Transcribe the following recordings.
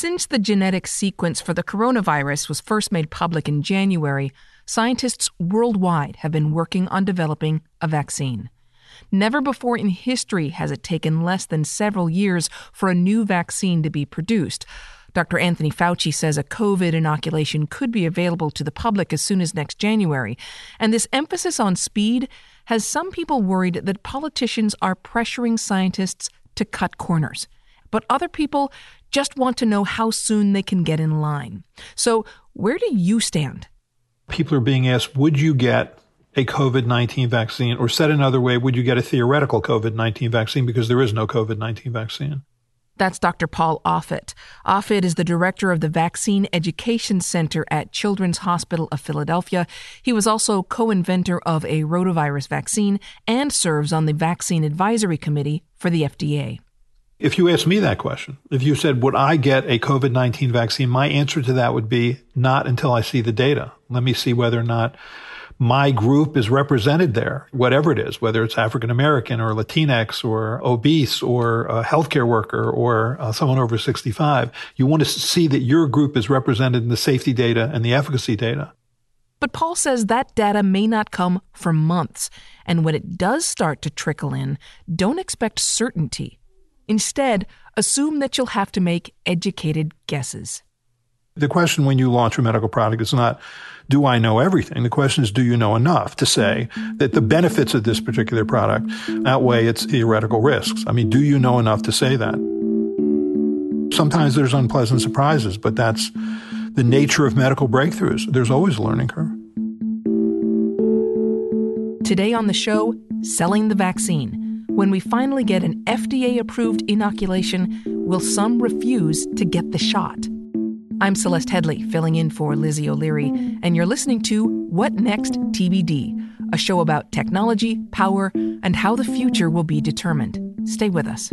Since the genetic sequence for the coronavirus was first made public in January, scientists worldwide have been working on developing a vaccine. Never before in history has it taken less than several years for a new vaccine to be produced. Dr. Anthony Fauci says a COVID inoculation could be available to the public as soon as next January. And this emphasis on speed has some people worried that politicians are pressuring scientists to cut corners. But other people just want to know how soon they can get in line. So, where do you stand? People are being asked, would you get a COVID 19 vaccine? Or said another way, would you get a theoretical COVID 19 vaccine? Because there is no COVID 19 vaccine. That's Dr. Paul Offit. Offit is the director of the Vaccine Education Center at Children's Hospital of Philadelphia. He was also co inventor of a rotavirus vaccine and serves on the Vaccine Advisory Committee for the FDA. If you asked me that question, if you said, would I get a COVID 19 vaccine? My answer to that would be not until I see the data. Let me see whether or not my group is represented there, whatever it is, whether it's African American or Latinx or obese or a healthcare worker or uh, someone over 65. You want to see that your group is represented in the safety data and the efficacy data. But Paul says that data may not come for months. And when it does start to trickle in, don't expect certainty. Instead, assume that you'll have to make educated guesses. The question when you launch a medical product is not, do I know everything? The question is, do you know enough to say that the benefits of this particular product outweigh its theoretical risks? I mean, do you know enough to say that? Sometimes there's unpleasant surprises, but that's the nature of medical breakthroughs. There's always a learning curve. Today on the show, selling the vaccine when we finally get an FDA approved inoculation, will some refuse to get the shot? I'm Celeste Headlee, filling in for Lizzie O'Leary, and you're listening to What Next TBD, a show about technology, power, and how the future will be determined. Stay with us.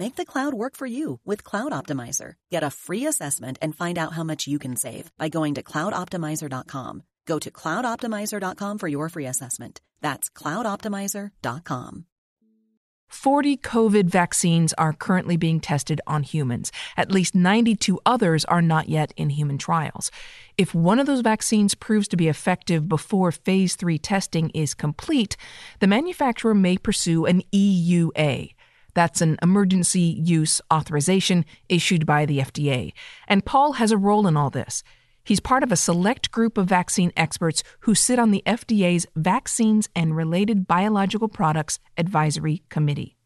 Make the cloud work for you with Cloud Optimizer. Get a free assessment and find out how much you can save by going to cloudoptimizer.com. Go to cloudoptimizer.com for your free assessment. That's cloudoptimizer.com. 40 COVID vaccines are currently being tested on humans. At least 92 others are not yet in human trials. If one of those vaccines proves to be effective before phase 3 testing is complete, the manufacturer may pursue an EUA that's an emergency use authorization issued by the FDA. And Paul has a role in all this. He's part of a select group of vaccine experts who sit on the FDA's Vaccines and Related Biological Products Advisory Committee.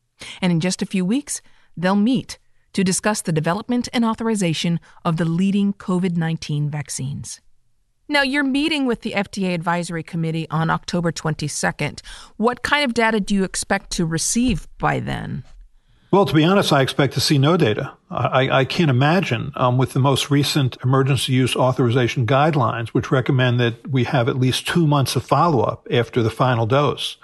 And in just a few weeks, they'll meet to discuss the development and authorization of the leading COVID 19 vaccines. Now, you're meeting with the FDA Advisory Committee on October 22nd. What kind of data do you expect to receive by then? Well, to be honest, I expect to see no data. I, I can't imagine um, with the most recent emergency use authorization guidelines, which recommend that we have at least two months of follow up after the final dose,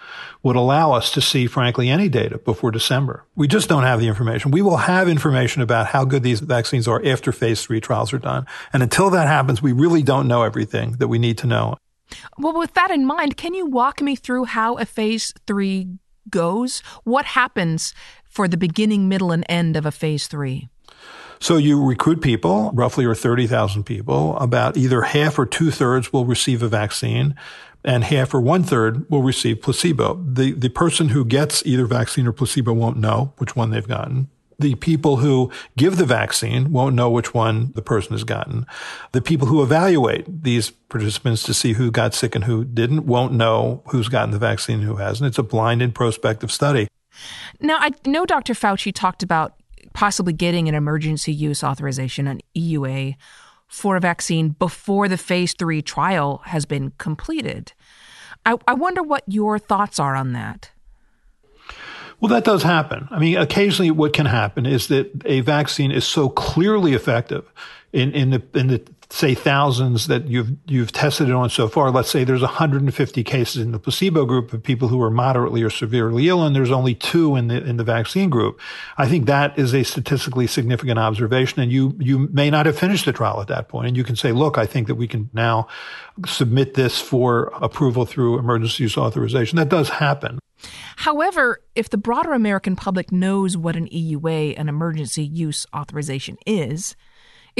would allow us to see, frankly, any data before December. We just don't have the information. We will have information about how good these vaccines are after phase three trials are done. And until that happens, we really don't know everything that we need to know. Well, with that in mind, can you walk me through how a phase three goes? What happens for the beginning, middle, and end of a phase three? So you recruit people, roughly or 30,000 people. About either half or two thirds will receive a vaccine and half or one third will receive placebo. The, the person who gets either vaccine or placebo won't know which one they've gotten. The people who give the vaccine won't know which one the person has gotten. The people who evaluate these participants to see who got sick and who didn't won't know who's gotten the vaccine and who hasn't. It's a blinded prospective study. Now, I know Dr. Fauci talked about possibly getting an emergency use authorization, an EUA, for a vaccine before the phase three trial has been completed. I, I wonder what your thoughts are on that. Well, that does happen. I mean, occasionally what can happen is that a vaccine is so clearly effective in, in the, in the say thousands that you've you've tested it on so far, let's say there's 150 cases in the placebo group of people who are moderately or severely ill, and there's only two in the in the vaccine group. I think that is a statistically significant observation, and you you may not have finished the trial at that point, and you can say, look, I think that we can now submit this for approval through emergency use authorization. That does happen. However, if the broader American public knows what an EUA, an emergency use authorization, is,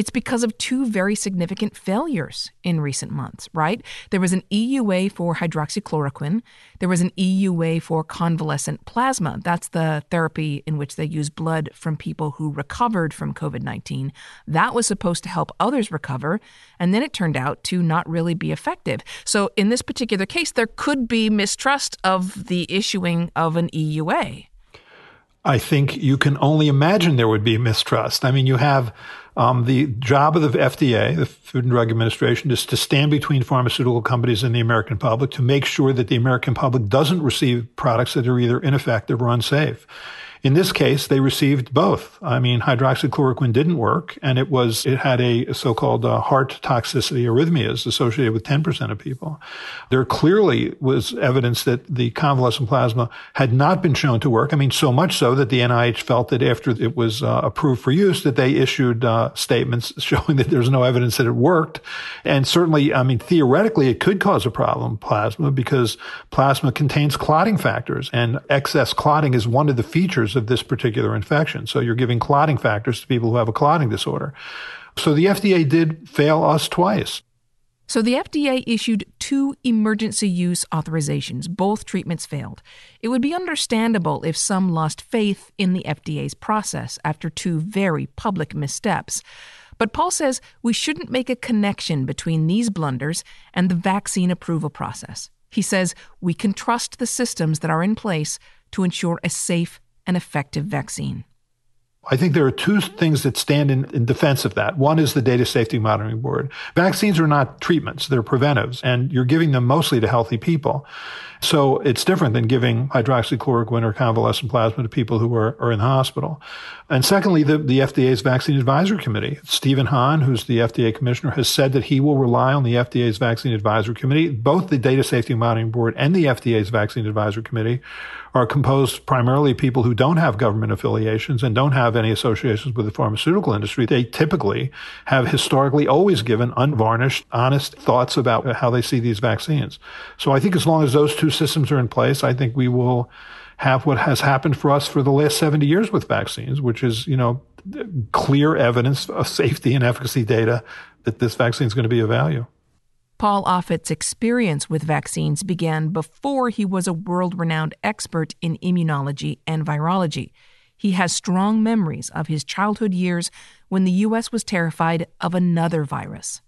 it's because of two very significant failures in recent months, right? There was an EUA for hydroxychloroquine. There was an EUA for convalescent plasma. That's the therapy in which they use blood from people who recovered from COVID 19. That was supposed to help others recover, and then it turned out to not really be effective. So, in this particular case, there could be mistrust of the issuing of an EUA. I think you can only imagine there would be mistrust. I mean, you have um, the job of the FDA, the Food and Drug Administration, is to stand between pharmaceutical companies and the American public to make sure that the American public doesn't receive products that are either ineffective or unsafe. In this case, they received both. I mean, hydroxychloroquine didn't work, and it was it had a so-called uh, heart toxicity arrhythmias associated with 10% of people. There clearly was evidence that the convalescent plasma had not been shown to work. I mean, so much so that the NIH felt that after it was uh, approved for use, that they issued uh, statements showing that there's no evidence that it worked. And certainly, I mean, theoretically, it could cause a problem, plasma, because plasma contains clotting factors, and excess clotting is one of the features of this particular infection. So you're giving clotting factors to people who have a clotting disorder. So the FDA did fail us twice. So the FDA issued two emergency use authorizations. Both treatments failed. It would be understandable if some lost faith in the FDA's process after two very public missteps. But Paul says we shouldn't make a connection between these blunders and the vaccine approval process. He says we can trust the systems that are in place to ensure a safe an effective vaccine. I think there are two things that stand in, in, defense of that. One is the Data Safety Monitoring Board. Vaccines are not treatments, they're preventives, and you're giving them mostly to healthy people. So it's different than giving hydroxychloroquine or convalescent plasma to people who are, are in the hospital. And secondly, the, the FDA's Vaccine Advisory Committee. Stephen Hahn, who's the FDA commissioner, has said that he will rely on the FDA's Vaccine Advisory Committee. Both the Data Safety Monitoring Board and the FDA's Vaccine Advisory Committee are composed primarily people who don't have government affiliations and don't have any associations with the pharmaceutical industry. They typically have historically always given unvarnished, honest thoughts about how they see these vaccines. So I think as long as those two systems are in place, I think we will have what has happened for us for the last 70 years with vaccines, which is, you know, clear evidence of safety and efficacy data that this vaccine is going to be of value. Paul Offit's experience with vaccines began before he was a world renowned expert in immunology and virology. He has strong memories of his childhood years when the U.S. was terrified of another virus.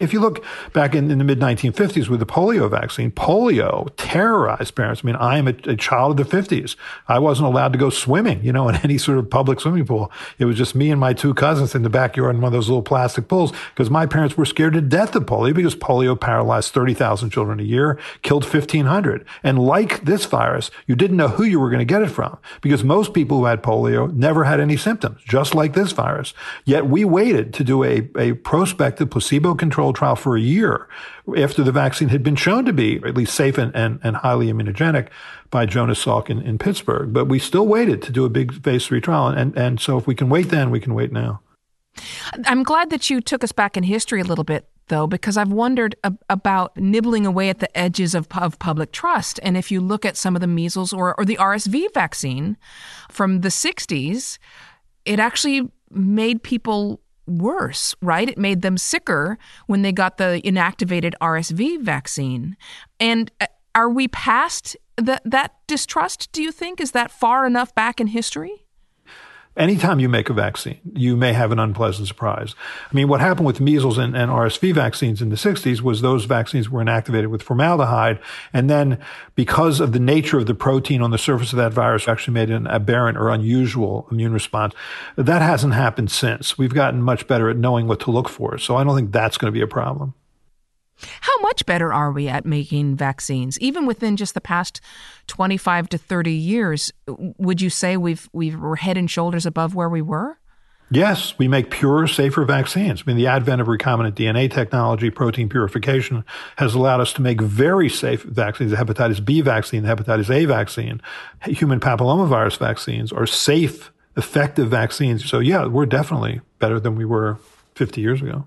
If you look back in, in the mid 1950s with the polio vaccine, polio terrorized parents. I mean, I am a, a, child of the 50s. I wasn't allowed to go swimming, you know, in any sort of public swimming pool. It was just me and my two cousins in the backyard in one of those little plastic pools because my parents were scared to death of polio because polio paralyzed 30,000 children a year, killed 1,500. And like this virus, you didn't know who you were going to get it from because most people who had polio never had any symptoms, just like this virus. Yet we waited to do a, a prospective placebo controlled controlled trial for a year after the vaccine had been shown to be at least safe and, and, and highly immunogenic by Jonas Salk in, in Pittsburgh. But we still waited to do a big phase three trial. And, and so if we can wait then, we can wait now. I'm glad that you took us back in history a little bit, though, because I've wondered ab- about nibbling away at the edges of, of public trust. And if you look at some of the measles or, or the RSV vaccine from the 60s, it actually made people worse, right? It made them sicker when they got the inactivated RSV vaccine. And uh, are we past that that distrust, do you think? Is that far enough back in history? Anytime you make a vaccine, you may have an unpleasant surprise. I mean, what happened with measles and, and, RSV vaccines in the 60s was those vaccines were inactivated with formaldehyde. And then because of the nature of the protein on the surface of that virus actually made an aberrant or unusual immune response. That hasn't happened since. We've gotten much better at knowing what to look for. So I don't think that's going to be a problem. How much better are we at making vaccines? Even within just the past 25 to 30 years, would you say we've, we've, we're head and shoulders above where we were? Yes, we make purer, safer vaccines. I mean, the advent of recombinant DNA technology, protein purification, has allowed us to make very safe vaccines. The hepatitis B vaccine, the hepatitis A vaccine, human papillomavirus vaccines are safe, effective vaccines. So, yeah, we're definitely better than we were 50 years ago.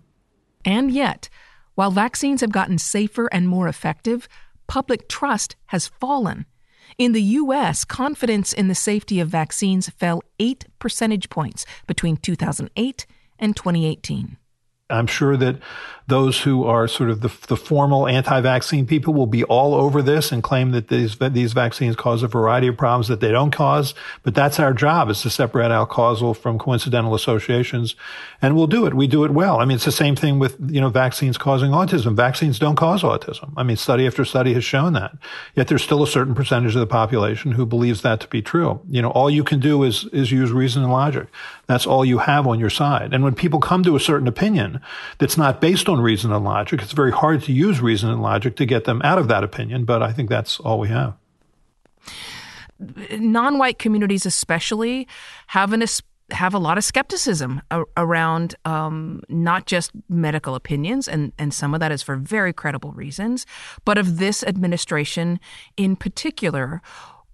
And yet, while vaccines have gotten safer and more effective, public trust has fallen. In the U.S., confidence in the safety of vaccines fell 8 percentage points between 2008 and 2018. I'm sure that those who are sort of the, the formal anti-vaccine people will be all over this and claim that these these vaccines cause a variety of problems that they don't cause. But that's our job is to separate out causal from coincidental associations, and we'll do it. We do it well. I mean, it's the same thing with you know vaccines causing autism. Vaccines don't cause autism. I mean, study after study has shown that. Yet there's still a certain percentage of the population who believes that to be true. You know, all you can do is is use reason and logic. That's all you have on your side. And when people come to a certain opinion that's not based on on reason and logic. It's very hard to use reason and logic to get them out of that opinion, but I think that's all we have. Non white communities, especially, have an have a lot of skepticism around um, not just medical opinions, and, and some of that is for very credible reasons, but of this administration in particular.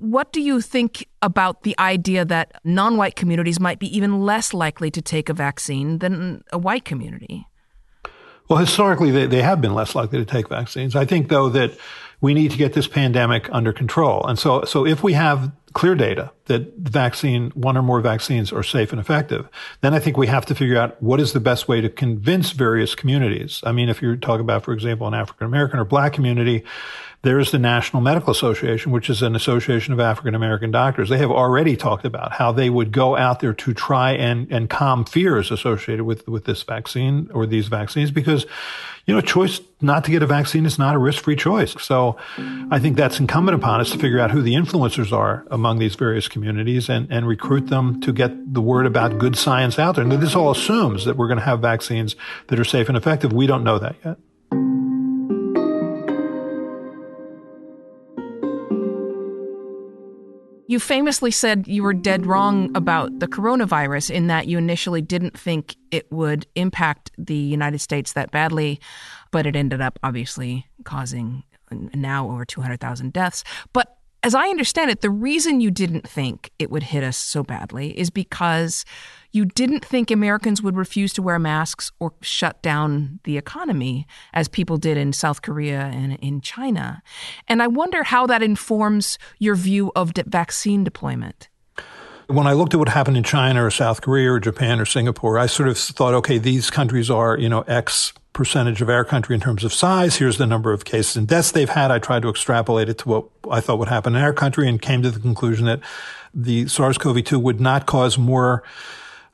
What do you think about the idea that non white communities might be even less likely to take a vaccine than a white community? Well, historically, they, they have been less likely to take vaccines. I think, though, that we need to get this pandemic under control. And so, so if we have clear data that vaccine, one or more vaccines are safe and effective, then I think we have to figure out what is the best way to convince various communities. I mean, if you're talking about, for example, an African American or black community, there is the National Medical Association, which is an association of African American doctors. They have already talked about how they would go out there to try and, and calm fears associated with, with this vaccine or these vaccines because, you know, choice not to get a vaccine is not a risk-free choice. So I think that's incumbent upon us to figure out who the influencers are among these various communities and, and recruit them to get the word about good science out there. And this all assumes that we're going to have vaccines that are safe and effective. We don't know that yet. You famously said you were dead wrong about the coronavirus in that you initially didn't think it would impact the United States that badly, but it ended up obviously causing now over 200,000 deaths. But as I understand it, the reason you didn't think it would hit us so badly is because you didn't think Americans would refuse to wear masks or shut down the economy as people did in South Korea and in China. And I wonder how that informs your view of de- vaccine deployment. When I looked at what happened in China or South Korea or Japan or Singapore, I sort of thought, okay, these countries are, you know, X percentage of our country in terms of size. Here's the number of cases and deaths they've had. I tried to extrapolate it to what I thought would happen in our country and came to the conclusion that the SARS-CoV-2 would not cause more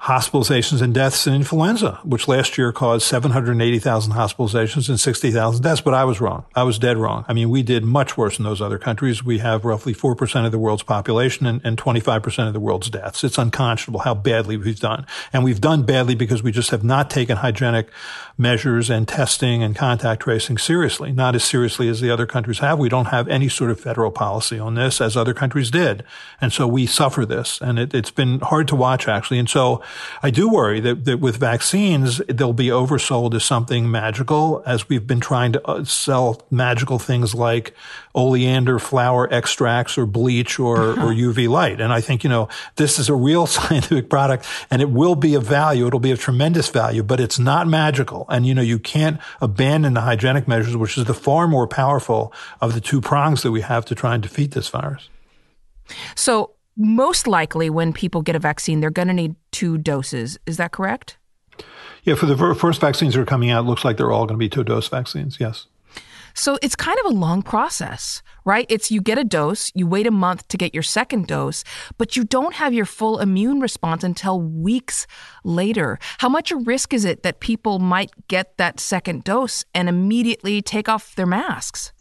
hospitalizations and deaths in influenza, which last year caused 780,000 hospitalizations and 60,000 deaths. But I was wrong. I was dead wrong. I mean, we did much worse in those other countries. We have roughly 4% of the world's population and, and 25% of the world's deaths. It's unconscionable how badly we've done. And we've done badly because we just have not taken hygienic measures and testing and contact tracing seriously, not as seriously as the other countries have. We don't have any sort of federal policy on this as other countries did. And so we suffer this and it, it's been hard to watch actually. And so I do worry that, that with vaccines, they'll be oversold as something magical as we've been trying to uh, sell magical things like oleander flower extracts or bleach or, or UV light. And I think, you know, this is a real scientific product and it will be of value. It'll be of tremendous value, but it's not magical. And, you know, you can't abandon the hygienic measures, which is the far more powerful of the two prongs that we have to try and defeat this virus. So most likely when people get a vaccine, they're going to need two doses. Is that correct? Yeah, for the first vaccines that are coming out, it looks like they're all going to be two dose vaccines, yes. So it's kind of a long process, right? It's you get a dose, you wait a month to get your second dose, but you don't have your full immune response until weeks later. How much a risk is it that people might get that second dose and immediately take off their masks?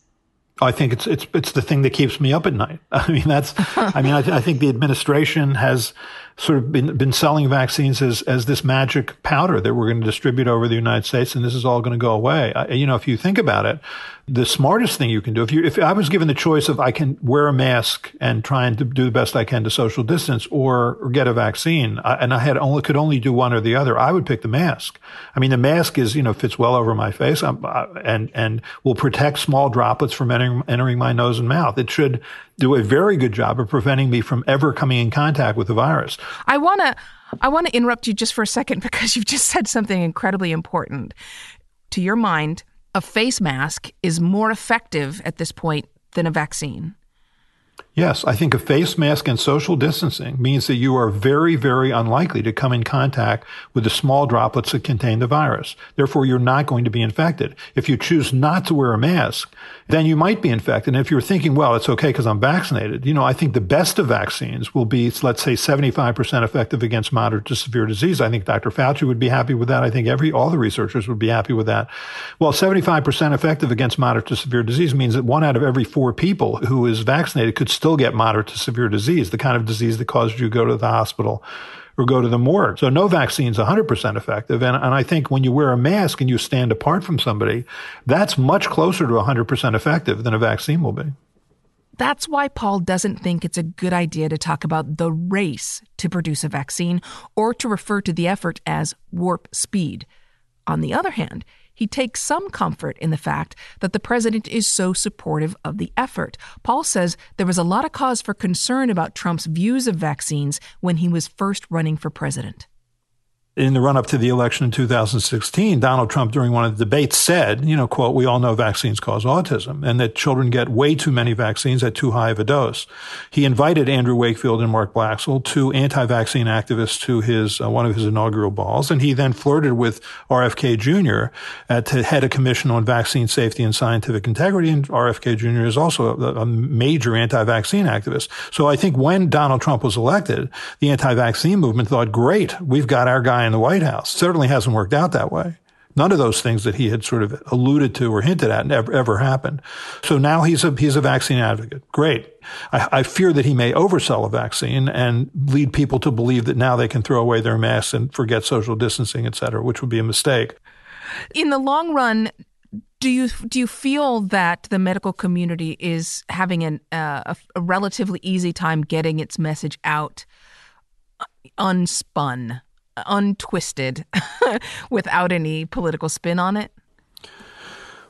I think it's it's it's the thing that keeps me up at night. I mean, that's. I mean, I, th- I think the administration has sort of been been selling vaccines as as this magic powder that we're going to distribute over the United States, and this is all going to go away. I, you know, if you think about it, the smartest thing you can do if you if I was given the choice of I can wear a mask and try and do the best I can to social distance or, or get a vaccine I, and I had only could only do one or the other I would pick the mask I mean the mask is you know fits well over my face I, and and will protect small droplets from entering, entering my nose and mouth it should do a very good job of preventing me from ever coming in contact with the virus I want to I want to interrupt you just for a second because you've just said something incredibly important to your mind a face mask is more effective at this point than a vaccine. Yes, I think a face mask and social distancing means that you are very, very unlikely to come in contact with the small droplets that contain the virus. Therefore, you're not going to be infected. If you choose not to wear a mask, then you might be infected. And if you're thinking, well, it's okay because I'm vaccinated, you know, I think the best of vaccines will be, let's say, 75% effective against moderate to severe disease. I think Dr. Fauci would be happy with that. I think every, all the researchers would be happy with that. Well, 75% effective against moderate to severe disease means that one out of every four people who is vaccinated could still get moderate to severe disease, the kind of disease that causes you to go to the hospital or go to the morgue. So no vaccine is 100% effective. And, and I think when you wear a mask and you stand apart from somebody, that's much closer to 100% effective than a vaccine will be. That's why Paul doesn't think it's a good idea to talk about the race to produce a vaccine or to refer to the effort as warp speed. On the other hand, he takes some comfort in the fact that the president is so supportive of the effort. Paul says there was a lot of cause for concern about Trump's views of vaccines when he was first running for president in the run up to the election in 2016, Donald Trump during one of the debates said, you know, quote, we all know vaccines cause autism and that children get way too many vaccines at too high of a dose. He invited Andrew Wakefield and Mark Blaxill, two anti-vaccine activists to his, uh, one of his inaugural balls. And he then flirted with RFK Jr. Uh, to head a commission on vaccine safety and scientific integrity. And RFK Jr. is also a, a major anti-vaccine activist. So I think when Donald Trump was elected, the anti-vaccine movement thought, great, we've got our guy in the White House. Certainly hasn't worked out that way. None of those things that he had sort of alluded to or hinted at never ever happened. So now he's a he's a vaccine advocate. Great. I, I, fear that he may oversell a vaccine and lead people to believe that now they can throw away their masks and forget social distancing, et cetera, which would be a mistake. In the long run, do you do you feel that the medical community is having an, uh, a, a relatively easy time getting its message out unspun? Untwisted without any political spin on it?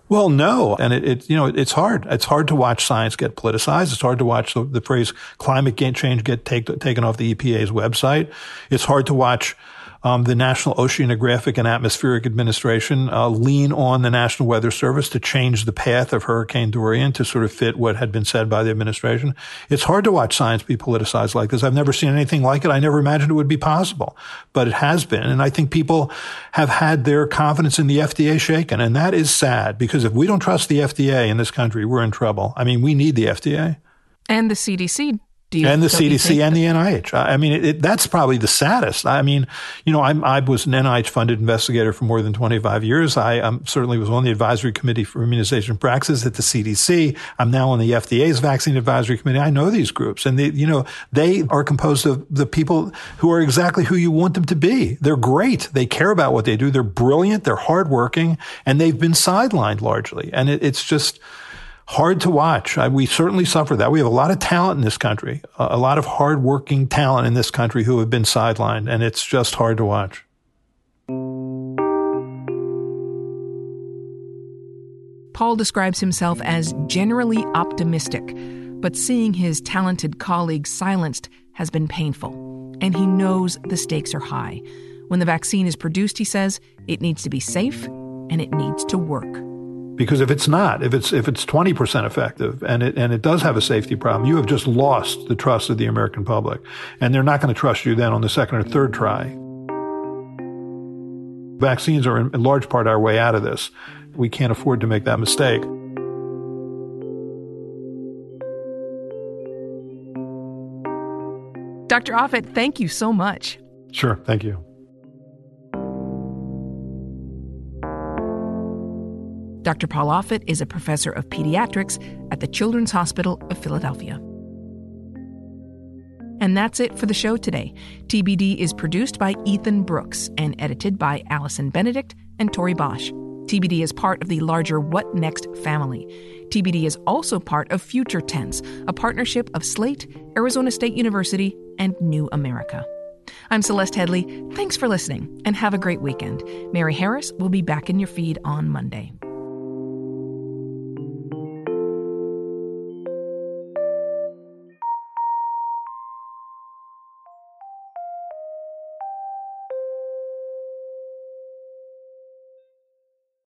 Well, no, and it, it, you know it's hard. It's hard to watch science get politicized. It's hard to watch the, the phrase climate change get take, taken off the EPA's website. It's hard to watch um, the National Oceanographic and Atmospheric Administration uh, lean on the National Weather Service to change the path of Hurricane Dorian to sort of fit what had been said by the administration. It's hard to watch science be politicized like this. I've never seen anything like it. I never imagined it would be possible, but it has been. And I think people have had their confidence in the FDA shaken. And that is sad because if we don't trust the FDA in this country, we're in trouble. I mean, we need the FDA. And the CDC and the CDC and the NIH. I mean, it, it, that's probably the saddest. I mean, you know, I'm, i was an NIH funded investigator for more than 25 years. I I'm, certainly was on the advisory committee for immunization practices at the CDC. I'm now on the FDA's vaccine advisory committee. I know these groups and they, you know, they are composed of the people who are exactly who you want them to be. They're great. They care about what they do. They're brilliant. They're hardworking and they've been sidelined largely. And it, it's just, hard to watch. I, we certainly suffer that. We have a lot of talent in this country, a, a lot of hardworking talent in this country who have been sidelined, and it's just hard to watch. Paul describes himself as generally optimistic, but seeing his talented colleagues silenced has been painful, and he knows the stakes are high. When the vaccine is produced, he says, it needs to be safe and it needs to work. Because if it's not, if it's if it's 20% effective and it and it does have a safety problem, you have just lost the trust of the American public. And they're not going to trust you then on the second or third try. Vaccines are in large part our way out of this. We can't afford to make that mistake. Dr. Offit, thank you so much. Sure, thank you. Dr. Paul Offit is a professor of pediatrics at the Children's Hospital of Philadelphia. And that's it for the show today. TBD is produced by Ethan Brooks and edited by Allison Benedict and Tori Bosch. TBD is part of the larger What Next family. TBD is also part of Future Tense, a partnership of Slate, Arizona State University, and New America. I'm Celeste Headlee. Thanks for listening and have a great weekend. Mary Harris will be back in your feed on Monday.